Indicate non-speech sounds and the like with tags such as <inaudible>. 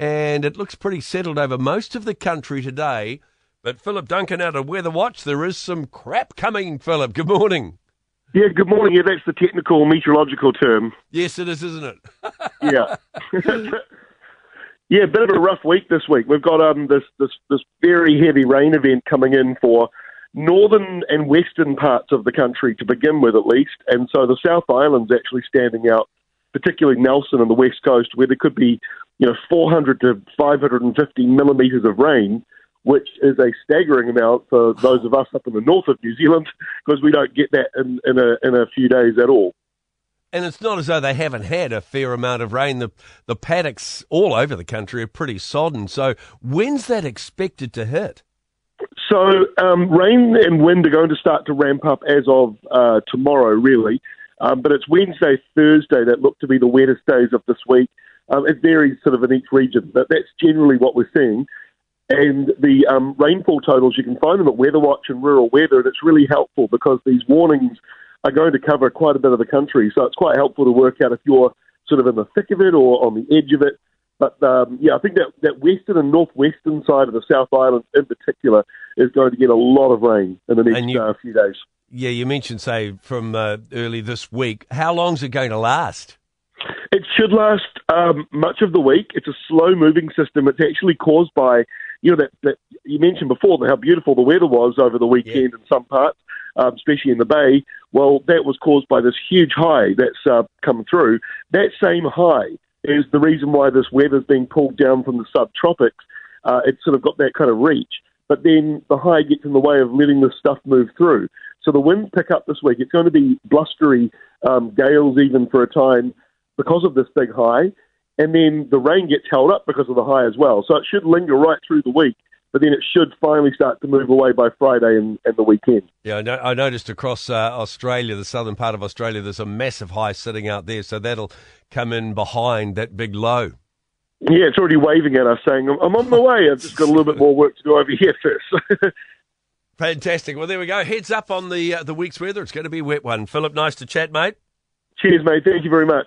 and it looks pretty settled over most of the country today. But Philip Duncan out of Weather Watch, there is some crap coming, Philip. Good morning. Yeah, good morning. Yeah, that's the technical meteorological term. Yes, it is, isn't it? <laughs> yeah. <laughs> yeah, a bit of a rough week this week. We've got um this this this very heavy rain event coming in for northern and western parts of the country to begin with, at least. And so the South Island's actually standing out, particularly Nelson and the west coast, where there could be you know 400 to 550 millimeters of rain which is a staggering amount for those of us up in the north of New Zealand because we don't get that in, in, a, in a few days at all. And it's not as though they haven't had a fair amount of rain. The the paddocks all over the country are pretty sodden. So when's that expected to hit? So um, rain and wind are going to start to ramp up as of uh, tomorrow, really. Um, but it's Wednesday, Thursday that look to be the wettest days of this week. Um, it varies sort of in each region, but that's generally what we're seeing. And the um, rainfall totals, you can find them at Weather Watch and Rural Weather, and it's really helpful because these warnings are going to cover quite a bit of the country. So it's quite helpful to work out if you're sort of in the thick of it or on the edge of it. But um, yeah, I think that, that western and northwestern side of the South Island in particular is going to get a lot of rain in the next you, uh, few days. Yeah, you mentioned, say, from uh, early this week. How long is it going to last? It should last um, much of the week. It's a slow moving system. It's actually caused by you know that, that you mentioned before how beautiful the weather was over the weekend yeah. in some parts, um, especially in the bay. Well, that was caused by this huge high that's uh, come through. That same high is the reason why this weather's being pulled down from the subtropics. Uh, it's sort of got that kind of reach, but then the high gets in the way of letting this stuff move through. So the winds pick up this week. It's going to be blustery um, gales even for a time because of this big high and then the rain gets held up because of the high as well. So it should linger right through the week, but then it should finally start to move away by Friday and, and the weekend. Yeah, I, I noticed across uh, Australia, the southern part of Australia, there's a massive high sitting out there, so that'll come in behind that big low. Yeah, it's already waving at us saying, I'm on my way. I've just got a little bit more work to do over here first. <laughs> Fantastic. Well, there we go. Heads up on the uh, the week's weather. It's going to be a wet one. Philip, nice to chat, mate. Cheers, mate. Thank you very much.